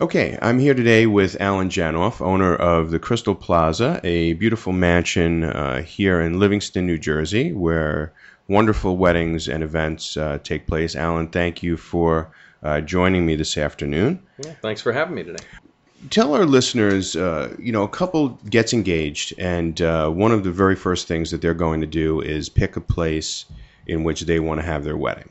Okay, I'm here today with Allan Janoff, owner of the Crystal Plaza, a beautiful mansion uh, here in Livingston, New Jersey, where wonderful weddings and events uh, take place. Allan, thank you for uh, joining me this afternoon. Yeah, thanks for having me today. Tell our listeners, uh, you know, a couple gets engaged, and uh, one of the very first things that they're going to do is pick a place in which they want to have their wedding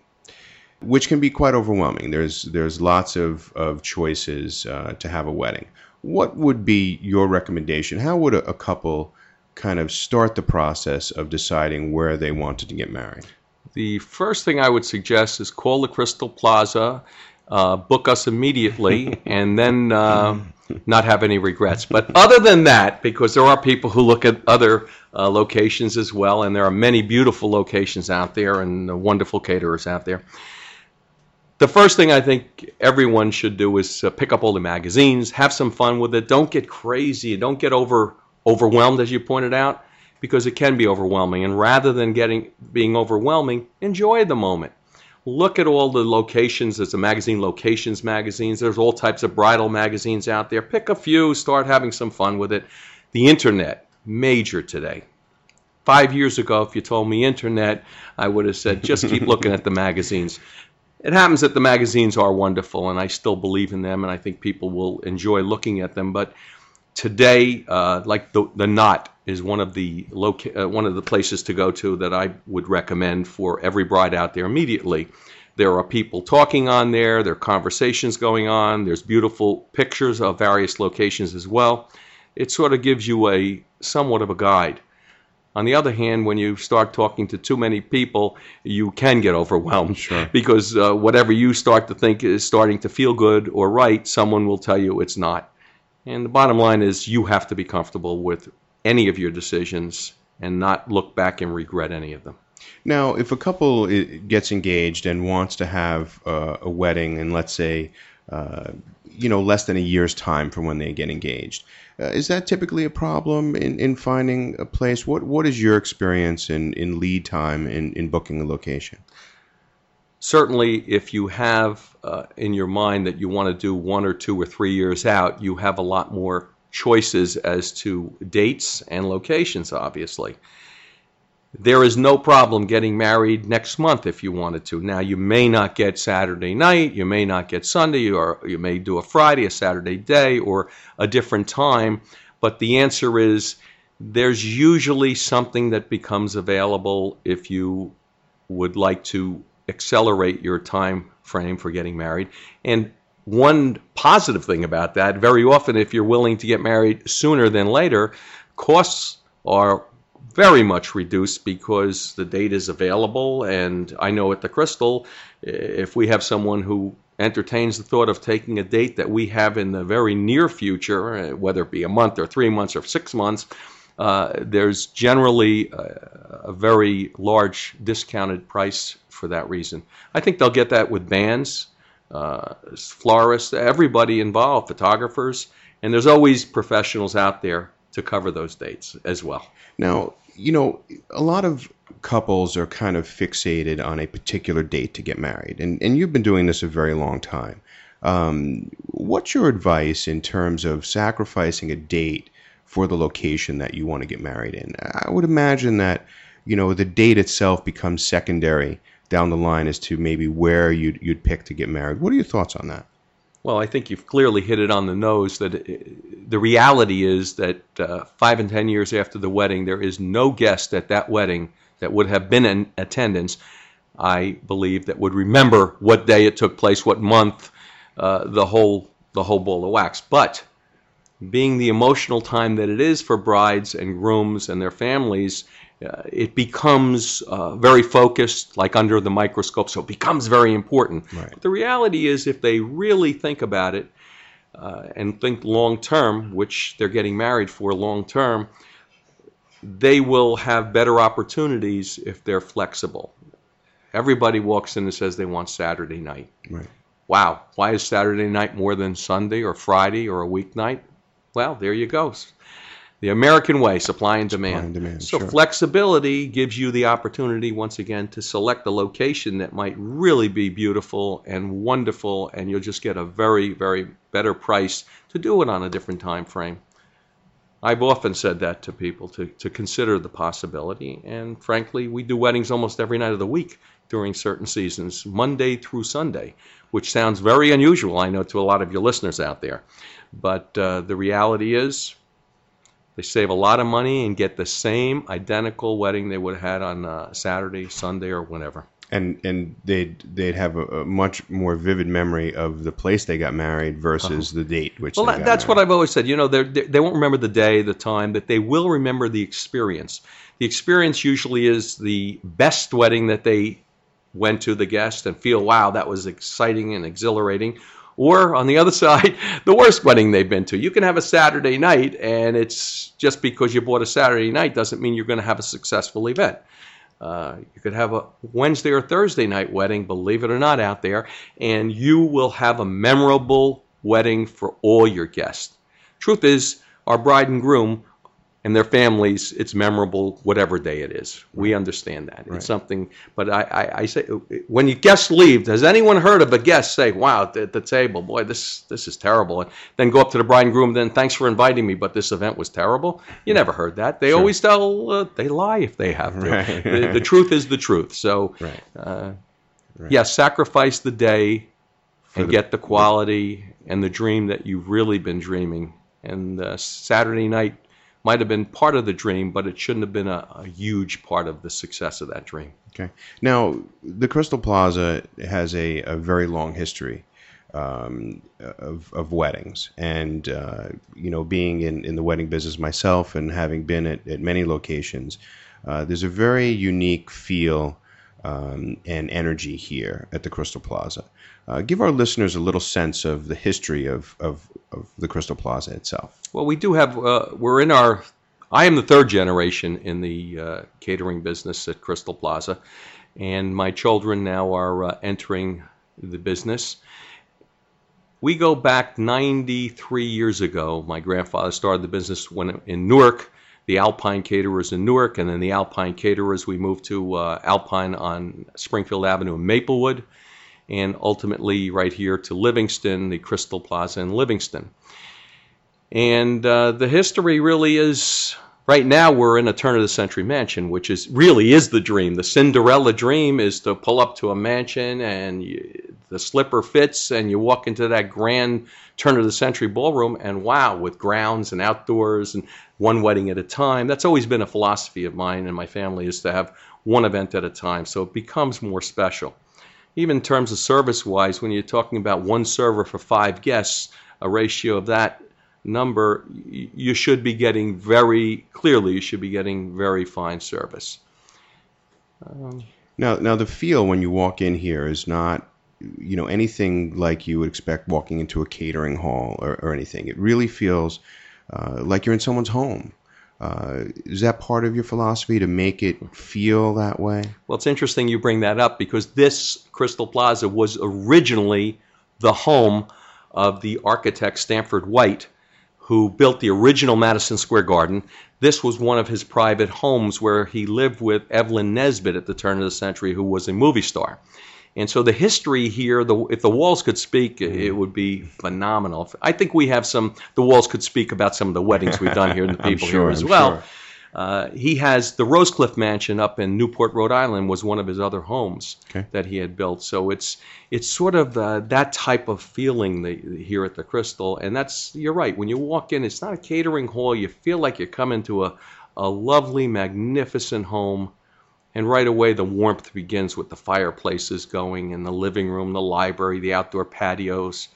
which can be quite overwhelming. There's there's lots of of choices uh, to have a wedding. What would be your recommendation? How would a, a, couple kind of start the process of deciding where they wanted to get married? The first thing I would suggest is call the Crystal Plaza, uh, book us immediately, and then uh, not have any regrets. But other than that, because there are people who look at other uh, locations as well, and there are many beautiful locations out there and wonderful caterers out there the first thing I think everyone should do is uh, pick up all the magazines, have some fun with it. Don't get crazy. Don't get over overwhelmed, as you pointed out, because it can be overwhelming. And rather than getting being overwhelming, enjoy the moment. Look at all the locations. There's a magazine, locations magazines. There's all types of bridal magazines out there. Pick a few. Start having some fun with it. The internet, major today. Five years ago, if you told me internet, I would have said just keep looking at the magazines it happens that the magazines are wonderful, and I still believe in them, and I think people will enjoy looking at them. But today, uh, like the the Knot is one of the loca- uh, one of the places to go to that I would recommend for every bride out there immediately. There are people talking on there. There are conversations going on. There's beautiful pictures of various locations as well. It sort of gives you a somewhat of a guide. On the other hand, when you start talking to too many people, you can get overwhelmed. Sure. Because uh, whatever you start to think is starting to feel good or right, someone will tell you it's not. And the bottom line is you have to be comfortable with any of your decisions and not look back and regret any of them. Now, if a couple gets engaged and wants to have uh, a wedding, and let's say uh, you know less than a year's time from when they get engaged. Uh, is that typically a problem in, in finding a place? What what is your experience in, in lead time in, in booking a location? Certainly, if you have uh, in your mind that you want to do one or two or three years out, you have a lot more choices as to dates and locations, obviously. There is no problem getting married next month if you wanted to. Now, you may not get Saturday night, you may not get Sunday, or you may do a Friday, a Saturday day, or a different time. But the answer is there's usually something that becomes available if you would like to accelerate your time frame for getting married. And one positive thing about that, very often, if you're willing to get married sooner than later, costs are very much reduced because the date is available. And I know at the Crystal, if we have someone who entertains the thought of taking a date that we have in the very near future, whether it be a month or three months or six months, uh, there's generally a, a, very large discounted price for that reason. I think they'll get that with bands, uh, florists, everybody involved, photographers, and there's always professionals out there to cover those dates as well. Now, you know, a lot of couples are kind of fixated on a particular date to get married, and, and you've been doing this a very long time. Um, what's your advice in terms of sacrificing a date for the location that you want to get married in? I would imagine that, you know, the date itself becomes secondary down the line as to maybe where you'd, you'd pick to get married. What are your thoughts on that? Well, I think you've clearly hit it on the nose that it, uh, the reality is that uh, five and ten years after the wedding, there is no guest at that wedding that would have been in attendance, I believe, that would remember what day it took place, what month, uh, the whole the whole ball of wax. But being the emotional time that it is for brides and grooms and their families, it becomes uh, very focused, like under the microscope, so it becomes very important. Right. But the reality is, if they really think about it uh, and think long term, which they're getting married for long term, they will have better opportunities if they're flexible. Everybody walks in and says they want Saturday night. Right. Wow, why is Saturday night more than Sunday or Friday or a weeknight? Well, there you go The American way, supply and demand. and demand, so sure. flexibility gives you the opportunity once again to select a location that might really be beautiful and wonderful, and you'll just get a very, very better price to do it on a different time frame. I've often said that to people to, to consider the possibility, and frankly, we do weddings almost every night of the week during certain seasons, Monday through Sunday, which sounds very unusual, I know, to a lot of your listeners out there. But uh, the reality is, they save a lot of money and get the same identical wedding they would have had on uh, Saturday, Sunday, or whenever. and and they'd they'd have a, a much more vivid memory of the place they got married versus the date which Well, that, that's what. I've always said. You know, they're, they they won't remember the day, the time, but they will remember the experience. The experience usually is the best wedding that they went to, the guest, and feel, wow, that was exciting and exhilarating. Or on the other side, the worst wedding they've been to. You can have a Saturday night, and it's just because you bought a Saturday night doesn't mean you're going to have a successful event. Uh, you could have a Wednesday or Thursday night wedding, believe it or not, out there, and you will have a memorable wedding for all your guests. Truth is, our bride and groom and their families, it's memorable whatever day it is. We understand that. Right. It's something, but I, I, I say, when you guests leave, has anyone heard of a guest say, wow, at the table, boy, this, this is terrible, and then go up to the bride and groom, then thanks for inviting me, but this event was terrible? You never heard that. They always tell, uh, they lie if they have to. Right. The, the truth is the truth. So, Right. uh, Right. yes, sacrifice the day and the- get the quality and the dream that you've really been dreaming. And uh, Saturday night might have been part of the dream, but it shouldn't have been a, a huge part of the success of that dream. Okay. Now, the Crystal Plaza has a, a very long history um, of, of weddings. And, uh, you know, being in, in the wedding business myself and having been at, at many locations, uh, there's a very unique feel um, and energy here at the Crystal Plaza. Uh, give our listeners a little sense of the history of, of, of the Crystal Plaza itself. Well, we do have, uh, we're in our, I am the third generation in the uh, catering business at Crystal Plaza, and my children now are uh, entering the business. We go back 93 years ago. My grandfather started the business when in Newark, the Alpine Caterers in Newark, and then the Alpine Caterers. We moved to uh, Alpine on Springfield Avenue in Maplewood, and ultimately right here to Livingston, the Crystal Plaza in Livingston. And uh, the history really is right now we're in a turn of the century mansion, which is really is the dream. The Cinderella dream is to pull up to a mansion and you, the slipper fits, and you walk into that grand turn of the century ballroom, and wow, with grounds and outdoors and one wedding at a time. That's always been a philosophy of mine and my family is to have one event at a time, so it becomes more special. Even in terms of service wise, when you're talking about one server for five guests, a ratio of that number, you should be getting very clearly, you should be getting very fine service. Um, now, now the feel when you walk in here is not, you know, anything like you would expect walking into a catering hall or, or anything. It really feels uh, like you're in someone's home. Uh, is that part of your philosophy to make it feel that way? Well, it's interesting you bring that up because this Crystal Plaza was originally the home of the architect Stanford White, who built the original Madison Square Garden. This was one of his private homes where he lived with Evelyn Nesbit at the turn of the century, who was a movie star. And so the history here, the, if the walls could speak, it would be phenomenal. I think we have some, the walls could speak about some of the weddings we've done here and the people sure, here as I'm well. sure. Uh, he has the Rosecliff Mansion up in Newport, Rhode Island, was one of his other homes Okay. that he had built. So it's it's sort of uh, that type of feeling here at the Crystal, and that's you're right. When you walk in, it's not a catering hall. You feel like you're coming to a a lovely, magnificent home, and right away the warmth begins with the fireplaces going in the living room, the library, the outdoor patios,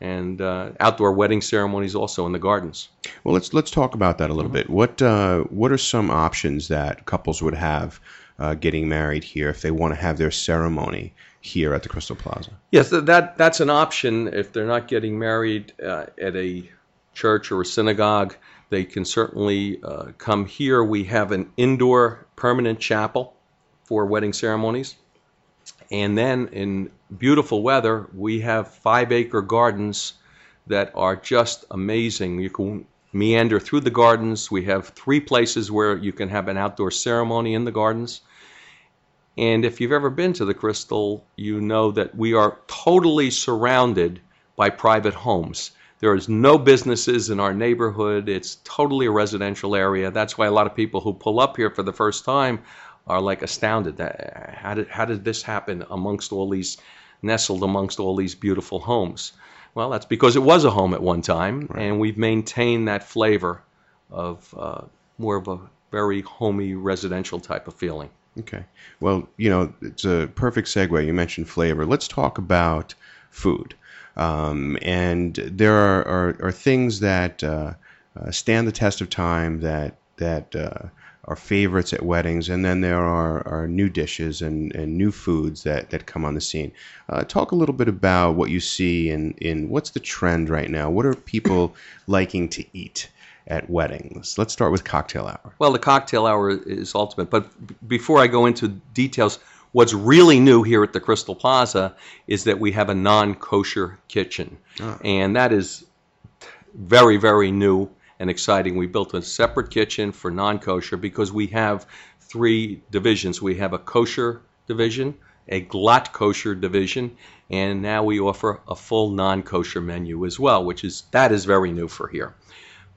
and uh, outdoor wedding ceremonies also in the gardens. Well, let's let's talk about that a little bit. What uh, what are some options that couples would have uh, getting married here if they want to have their ceremony here at the Crystal Plaza? Yes, that that's an option if they're not getting married uh, at a church or a synagogue. They can certainly uh, come here. We have an indoor permanent chapel for wedding ceremonies, and then in beautiful weather, we have five acre gardens that are just amazing. You can meander through the gardens. We have three places where you can have an outdoor ceremony in the gardens. And if you've ever been to the Crystal, you know that we are totally surrounded by private homes. There is no businesses in our neighborhood. It's totally a residential area. That's why a lot of people who pull up here for the first time are like astounded that how did how did this happen amongst all these nestled amongst all these beautiful homes? Well, that's because it was a home at one time, right. and we've maintained that flavor of uh, more of a very homey residential type of feeling. Okay. Well, you know, it's a perfect segue. You mentioned flavor. Let's talk about food. Um, and there are, are, are things that uh, uh, stand the test of time that that uh, are favorites at weddings, and then there are, are new dishes and, and new foods that, that come on the scene. Uh, talk a little bit about what you see in, in what's the trend right now. What are people liking to eat? at weddings. Let's start with cocktail hour. Well, the cocktail hour is ultimate, but b- before I go into details, what's really new here at the Crystal Plaza is that we have a non-kosher kitchen, oh. and that is very, very new and exciting. We built a separate kitchen for non-kosher because we have three divisions. We have a kosher division, a glatt kosher division, and now we offer a full non-kosher menu as well, which is that is very new for here.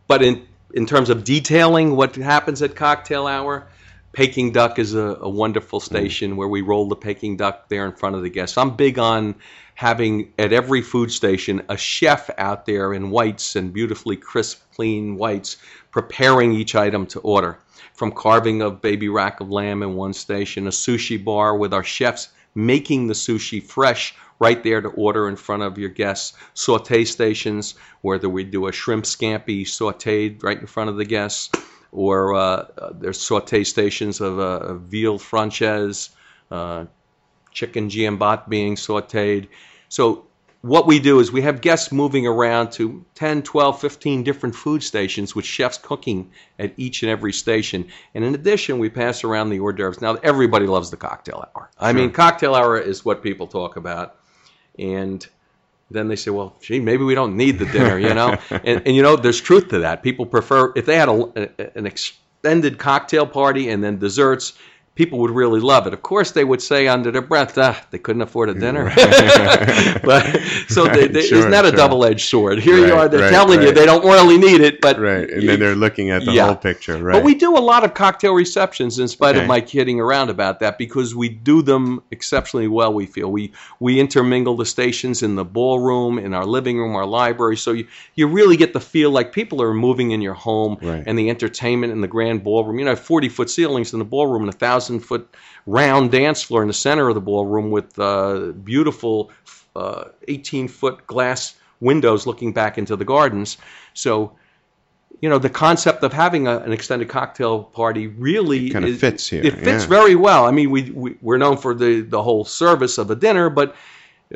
But in in terms of detailing what happens at cocktail hour, Peking Duck is a, a wonderful station mm. where we roll the Peking Duck there in front of the guests. I'm big on having at every food station a chef out there in whites and beautifully crisp, clean whites preparing each item to order. From carving of baby rack of lamb in one station, a sushi bar with our chefs making the sushi fresh right there to order in front of your guests. Saute stations, whether we do a shrimp scampi sauteed right in front of the guests, or uh, there's saute stations of uh, veal frances, uh, chicken giambat being sauteed. So what we do is we have guests moving around to 10, 12, 15 different food stations with chefs cooking at each and every station. And in addition, we pass around the hors d'oeuvres. Now, everybody loves the cocktail hour. I mean, cocktail hour is what people talk about and then they say, well, gee, maybe we don't need the dinner, you know? and, and, you know, there's truth to that. People prefer, if they had a, a, an extended cocktail party and then desserts, people would really love it. Of course, they would say under their breath, ah, they couldn't afford a dinner. but so they, they, sure, isn't that sure. a double-edged sword? Here right, you are, they're right, telling right. you they don't really need it, but right, and then they're looking at the yeah. whole picture. Right. But we do a lot of cocktail receptions, in spite okay. of my kidding around about that, because we do them exceptionally well. We feel we we intermingle the stations in the ballroom, in our living room, our library, so you you really get the feel like people are moving in your home, and the entertainment in the grand ballroom. You know, forty foot ceilings in the ballroom and a thousand thousand foot round dance floor in the center of the ballroom with uh, beautiful uh, 18 foot glass windows looking back into the gardens. So, you know, the concept of having a, an extended cocktail party really kind of fits here. It fits yeah. very well. I mean, we, we we're known for the the whole service of a dinner, but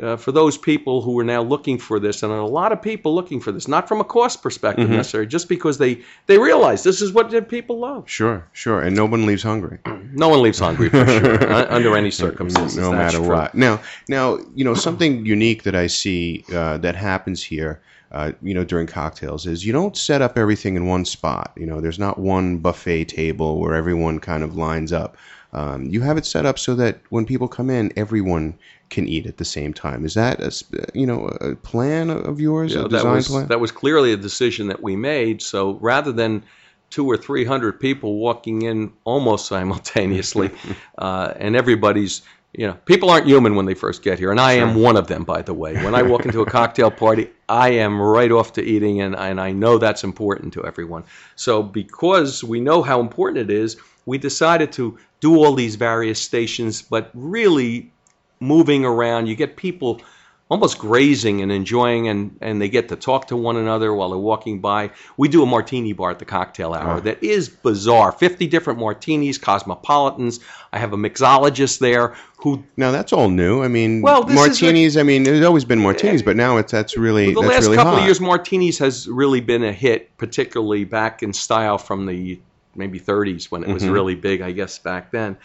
uh, for those people who are now looking for this, and a lot of people looking for this, not from a cost perspective mm-hmm. necessarily, just because they they realize this is what people love. Sure, sure, and no one leaves hungry. no one leaves hungry for sure, under any circumstances. No matter true. what. Now, now you know something unique that I see uh, that happens here. Uh, you know, during cocktails is you don't set up everything in one spot. You know, there's not one buffet table where everyone kind of lines up. Um, you have it set up so that when people come in, everyone can eat at the same time. Is that a you know a plan of yours? Yeah, a design that was, plan? That was clearly a decision that we made. So rather than two or three hundred people walking in almost simultaneously, uh, and everybody's you know, people aren't human when they first get here, and I am one of them, by the way. When I walk into a cocktail party, I am right off to eating, and, and I know that's important to everyone. So, because we know how important it is, we decided to do all these various stations, but really moving around. You get people almost grazing and enjoying, and, and they get to talk to one another while they're walking by. We do a martini bar at the cocktail hour oh. that is bizarre 50 different martinis, cosmopolitans. I have a mixologist there who. Now, that's all new. I mean, well, martinis, a, I mean, there's always been martinis, but now it's that's really. The that's last really couple hot. of years, martinis has really been a hit, particularly back in style from the maybe 30s when it was mm-hmm. really big, I guess, back then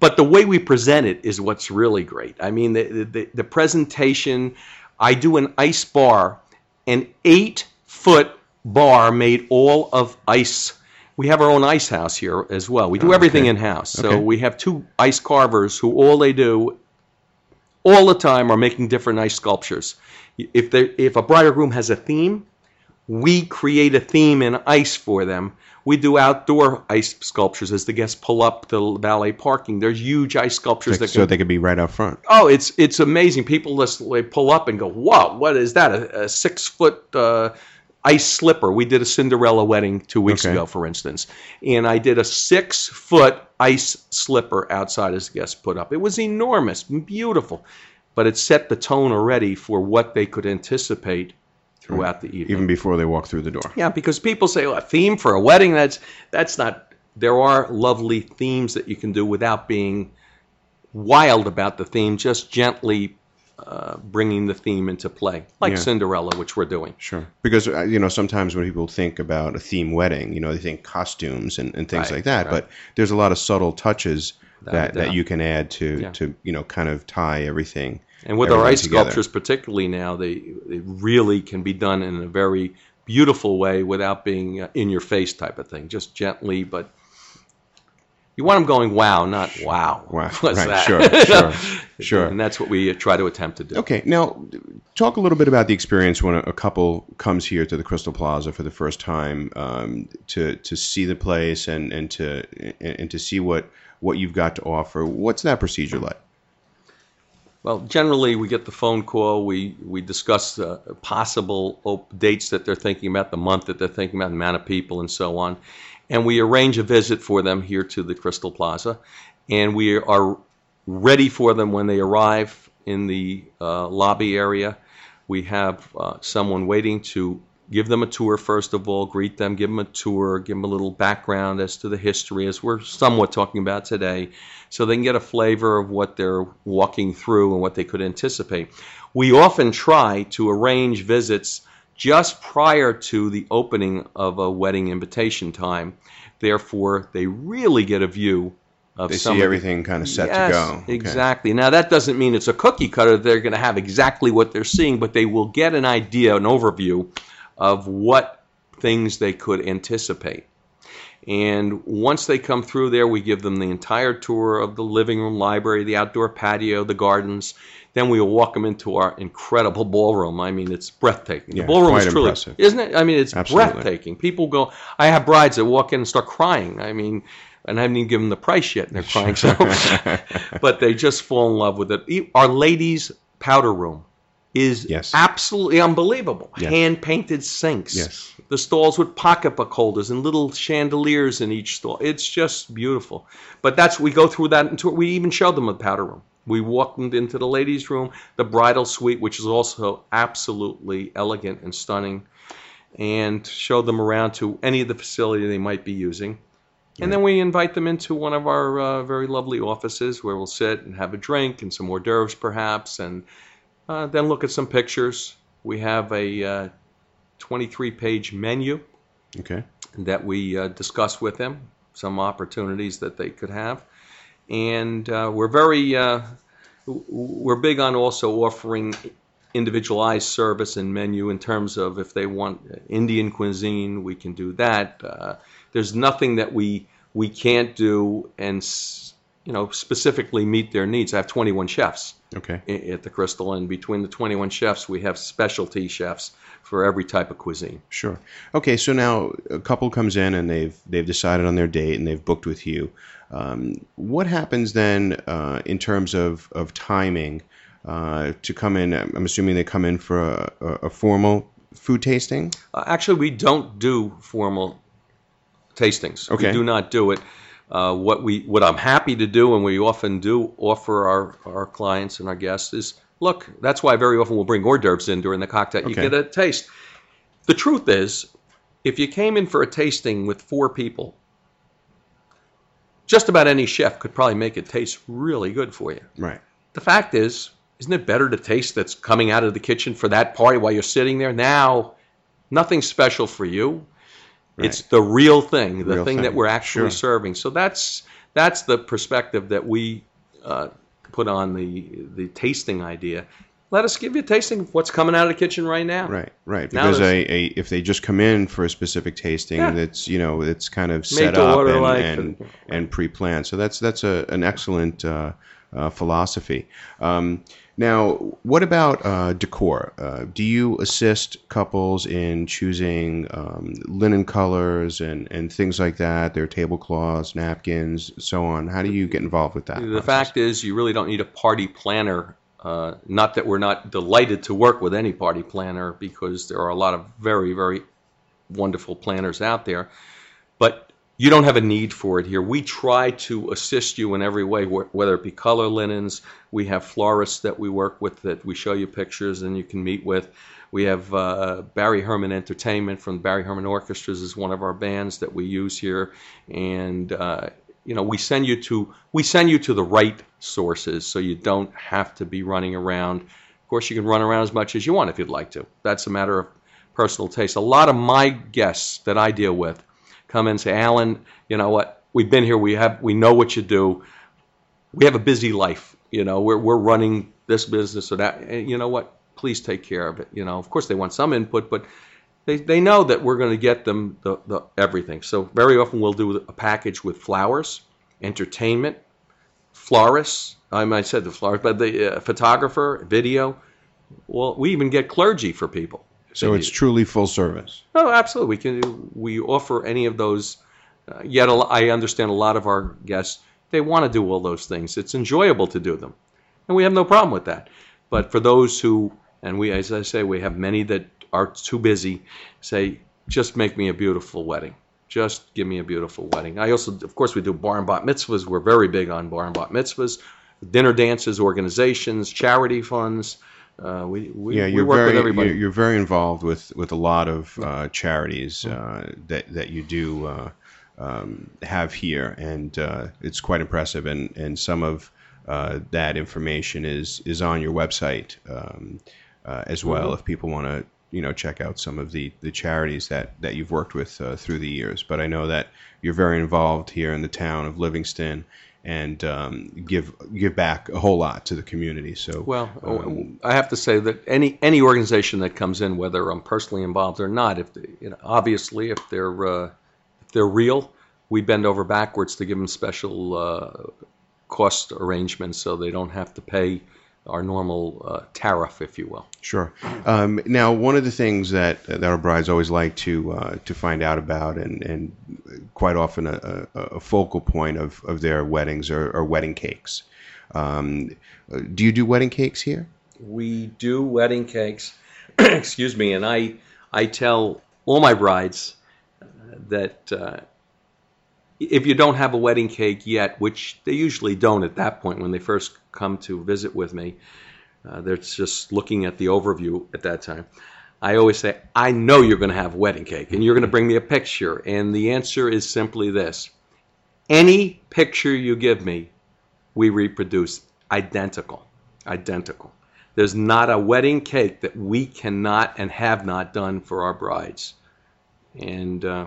but the way we present it is what's really great. I mean, the, the, the presentation, I do an ice bar, an eight foot bar made all of ice. We have our own ice house here as well. We do oh, everything okay. in house. So Okay. we have two ice carvers who all they do all the time are making different ice sculptures. If they if a bride or groom has a theme, we create a theme in ice for them. We do outdoor ice sculptures as the guests pull up the valet parking. There's huge ice sculptures that so can they could be right out front. Oh, it's it's amazing. People just they pull up and go, "Whoa, what is that? A, a six foot uh, ice slipper?" We did a Cinderella wedding two weeks Okay. ago, for instance, and I did a six foot ice slipper outside as guests put up. It was enormous, beautiful, but it set the tone already for what they could anticipate throughout the evening. Even before they walk through the door. Yeah, because people say, oh, a theme for a wedding, that's that's not there are lovely themes that you can do without being wild about the theme, just gently uh, bringing the theme into play, like Yeah. Cinderella, which we're doing. Sure. Because, uh, you know, sometimes when people think about a theme wedding, you know, they think costumes and, and things Right, like that. right. But there's a lot of subtle touches Without that, that you can add to, Yeah. to, you know, kind of tie everything. And with our ice together. sculptures, particularly now, they, they really can be done in a very beautiful way without being uh, in your face type of thing. Just gently, but you want them going wow, not wow. Wow. What's right. that? Sure. Sure. sure. And that's what we uh, try to attempt to do. Okay, now talk a little bit about the experience when a, a couple comes here to the Crystal Plaza for the first time um, to to see the place and and to and, and to see what what you've got to offer. What's that procedure like? Well, generally, we get the phone call. We we discuss uh, possible op- dates that they're thinking about, the month that they're thinking about, the amount of people, and so on. And we arrange a visit for them here to the Crystal Plaza, and we are ready for them when they arrive in the uh, lobby area. We have uh, someone waiting to give them a tour first of all, greet them, give them a tour, give them a little background as to the history, as we're somewhat talking about today, so they can get a flavor of what they're walking through and what they could anticipate. We often try to arrange visits just prior to the opening of a wedding invitation time. Therefore, they really get a view of They see everything kind of set yes, to go. Okay. Exactly. Now that doesn't mean it's a cookie cutter. They're going to have exactly what they're seeing, but they will get an idea, an overview of what things they could anticipate. And once they come through there, we give them the entire tour of the living room, library, the outdoor patio, the gardens. Then we walk them into our incredible ballroom. I mean, it's breathtaking. Yeah, the ballroom is truly, impressive. isn't it? I mean, it's Absolutely. breathtaking. People go. I have brides that walk in and start crying. I mean, and I haven't even given them the price yet, and they're crying. So, but they just fall in love with it. Our ladies' powder room is Yes. absolutely unbelievable. Yes. Hand painted sinks. Yes. The stalls with pocketbook holders and little chandeliers in each stall. It's just beautiful. But that's we go through that into we even show them the powder room. We walk them into the ladies' room, the bridal suite, which is also absolutely elegant and stunning, and show them around to any of the facility they might be using. And then we invite them into one of our uh, very lovely offices where we'll sit and have a drink and some hors d'oeuvres, perhaps, and uh, then look at some pictures. We have a uh, 23 page menu Okay. that we uh, discuss with them, some opportunities that they could have. And uh, we're very, uh, we're big on also offering individualized service and menu in terms of if they want Indian cuisine, we can do that. Uh, there's nothing that we we can't do and s- you know specifically meet their needs. I have 21 chefs Okay. at the Crystal, and between the 21 chefs, we have specialty chefs for every type of cuisine. Sure. Okay, so now a couple comes in and they've they've decided on their date and they've booked with you. Um, what happens then uh, in terms of of timing uh, to come in? I'm assuming they come in for a, a, formal food tasting. Uh, actually, we don't do formal tastings. Okay. We do not do it. Uh, what we what I'm happy to do, and we often do offer our, our clients and our guests is look. That's why very often we'll bring hors d'oeuvres in during the cocktail. You get a taste. The truth is, if you came in for a tasting with four people, just about any chef could probably make it taste really good for you. Right. The fact is, isn't it better to taste that's coming out of the kitchen for that party while you're sitting there? Now, nothing special for you. It's the real thing, the Real thing, that we're actually Sure. serving. So that's that's the perspective that we uh, put on the the tasting idea. let us give you a tasting of what's coming out of the kitchen right now. Right, right. Because a, a, if they just come in for a specific tasting, Yeah. that's you know it's kind of set up and, like and, and- and pre-planned. So that's that's a, an excellent uh, uh, philosophy. Um, now, what about uh, decor? Uh, do you assist couples in choosing um, linen colors and, and things like that? Their tablecloths, napkins, so on. How do you get involved with that? The process? fact is, you really don't need a party planner. Uh, not that we're not delighted to work with any party planner, because there are a lot of very, very wonderful planners out there. But you don't have a need for it here. We try to assist you in every way, whether it be color linens. We have florists that we work with that we show you pictures and you can meet with. We have uh, Barry Herman Entertainment from Barry Herman Orchestras is one of our bands that we use here, and uh, you know we send you to we send you to the right sources so you don't have to be running around. Of course, you can run around as much as you want if you'd like to. That's a matter of personal taste. A lot of my guests that I deal with come and say, Allan, you know what? We've been here. We have we know what you do. We have a busy life. You know, we're we're running this business or that. And you know what? Please take care of it. You know, of course they want some input, but they, they know that we're going to get them the, the everything. So very often we'll do a package with flowers, entertainment, florists. I I said the florist, but the uh, photographer, video. Well, we even get clergy for people. So it's truly full service. Oh, absolutely. We can we offer any of those. Uh, yet a I understand a lot of our guests they want to do all those things. It's enjoyable to do them, and we have no problem with that. But for those who, and we, as I say, we have many that are too busy. Say, just make me a beautiful wedding. Just give me a beautiful wedding. I also, of course, we do bar and bat mitzvahs. We're very big on bar and bat mitzvahs, dinner dances, organizations, charity funds. Uh, we we, Yeah, you're work very with everybody. You're, you're very involved with, with a lot of uh, charities uh, that that you do uh, um, have here, and uh, it's quite impressive. And and some of uh, that information is is on your website um, uh, as well. If people want to you know check out some of the, the charities that, that you've worked with uh, through the years, but I know that you're very involved here in the town of Livingston. And um, give give back a whole lot to the community. So Well, um, I have to say that any any organization that comes in, whether I'm personally involved or not, if they, you know, obviously if they're uh, if they're real, we bend over backwards to give them special uh, cost arrangements so they don't have to pay our normal uh, tariff, if you will. Sure. Um, now, one of the things that that our brides always like to uh, to find out about, and, and quite often a, a, a focal point of, of their weddings are, are wedding cakes. Um, do you do wedding cakes here? we do wedding cakes. Excuse me, and I I tell all my brides uh, that uh, if you don't have a wedding cake yet, which they usually don't at that point when they first come to visit with me, uh, they're just looking at the overview at that time. I always say, I know you're going to have wedding cake, and you're going to bring me a picture. And the answer is simply this: any picture you give me, we reproduce identical, identical. There's not a wedding cake that we cannot and have not done for our brides. And uh,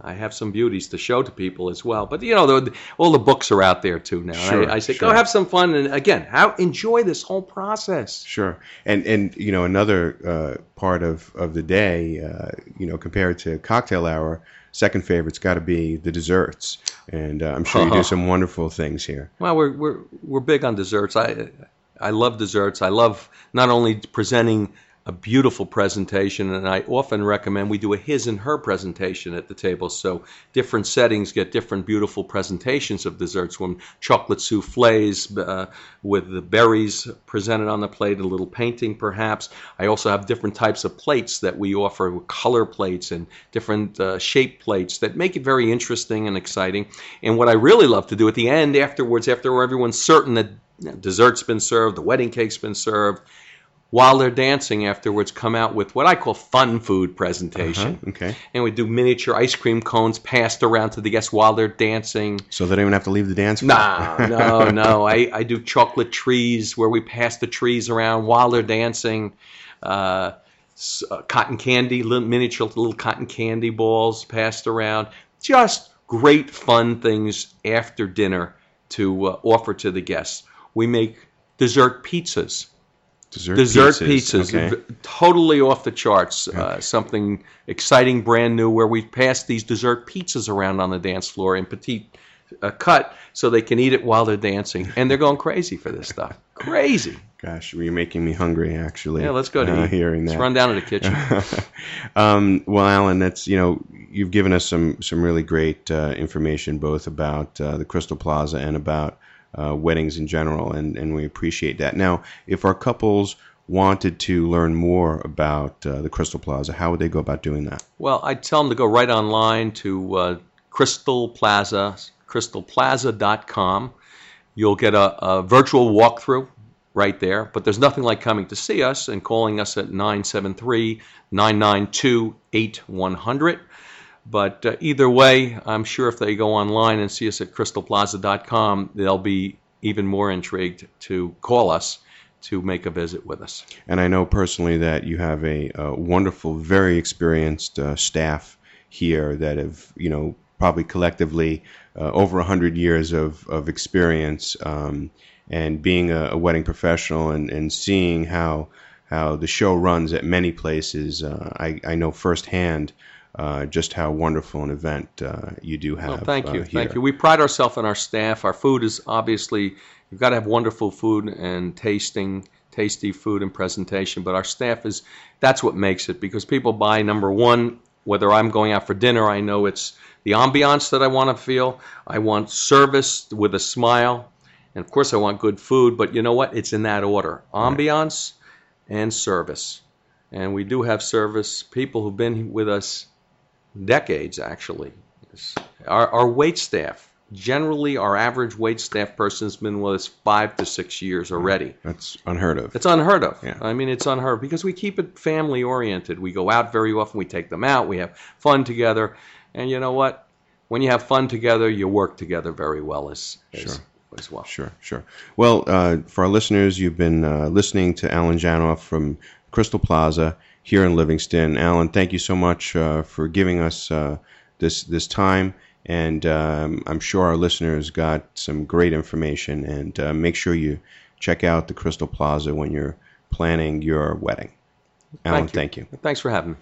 I have some beauties to show to people as well. But you know, the, all the books are out there too now. Sure, I, I say, sure. go have some fun, and again, how enjoy this whole process. Sure. And and you know another uh, part of, of the day, uh, you know, compared to cocktail hour, second favorite's got to be the desserts. And uh, I'm sure you do some wonderful things here. Well, we're we're we're big on desserts. I I love desserts. I love not only presenting a beautiful presentation, and I often recommend we do a his and her presentation at the table. So different settings get different beautiful presentations of desserts. When chocolate souffles uh, with the berries presented on the plate, a little painting perhaps. I also have different types of plates that we offer, color plates and different uh, shape plates that make it very interesting and exciting. And what I really love to do at the end, afterwards, after everyone's certain that you know, dessert's been served, the wedding cake's been served, while they're dancing afterwards, come out with what I call fun food presentation. Okay. And we do miniature ice cream cones passed around to the guests while they're dancing. So they don't even have to leave the dance floor. No, no, no. I, I do chocolate trees where we pass the trees around while they're dancing. Uh, uh, cotton candy, little, miniature little cotton candy balls passed around. Just great fun things after dinner to uh, offer to the guests. We make dessert pizzas. Dessert, dessert pizzas, pizzas, okay. totally off the charts. Uh, something exciting, brand new, where we pass these dessert pizzas around on the dance floor in petite uh, cut, so they can eat it while they're dancing, and they're going crazy for this stuff. Crazy. Gosh, you're making me hungry. Actually, Yeah, let's go to uh, hearing Let's run down to the kitchen. um, well, Allan, that's you know you've given us some some really great uh, information both about uh, the Crystal Plaza and about uh, weddings in general, and and we appreciate that. Now, if our couples wanted to learn more about uh, the Crystal Plaza, how would they go about doing that? Well, I'd tell them to go right online to uh, Crystal Plaza, crystalplaza.com. You'll get a, a virtual walkthrough right there, but there's nothing like coming to see us and calling us at 973 992 8100. But uh, either way, I'm sure if they go online and see us at crystalplaza.com, they'll be even more intrigued to call us to make a visit with us. And I know personally that you have a, a wonderful, very experienced uh, staff here that have, you know, probably collectively uh, over 100 years of, of experience. Um, and being a, a wedding professional and, and seeing how, how the show runs at many places, uh, I, I know firsthand uh, just how wonderful an event uh, you do have. Well, thank you, uh, thank you. We pride ourselves on our staff. Our food is obviously you've got to have wonderful food and tasting, tasty food and presentation. But our staff is that's what makes it because people buy number one. Whether I'm going out for dinner, I know it's the ambiance that I want to feel. I want service with a smile, and of course, I want good food. But you know what? It's in that order: ambiance and service. And we do have service. People who've been with us decades actually. Our, our wait staff, generally, our average wait staff person has been with us five to six years already. That's unheard of. It's unheard of. Yeah. I mean, it's unheard of because we keep it family oriented. We go out very often, we take them out, we have fun together. And you know what? When you have fun together, you work together very well as, as, Sure. as well. Sure, sure. Well, uh, for our listeners, you've been uh, listening to Allan Janoff from Crystal Plaza here in Livingston. Allan, thank you so much uh, for giving us uh, this this time, and um, I'm sure our listeners got some great information. And uh, make sure you check out the Crystal Plaza when you're planning your wedding. Allan, Thank you. thank you. Thanks for having me.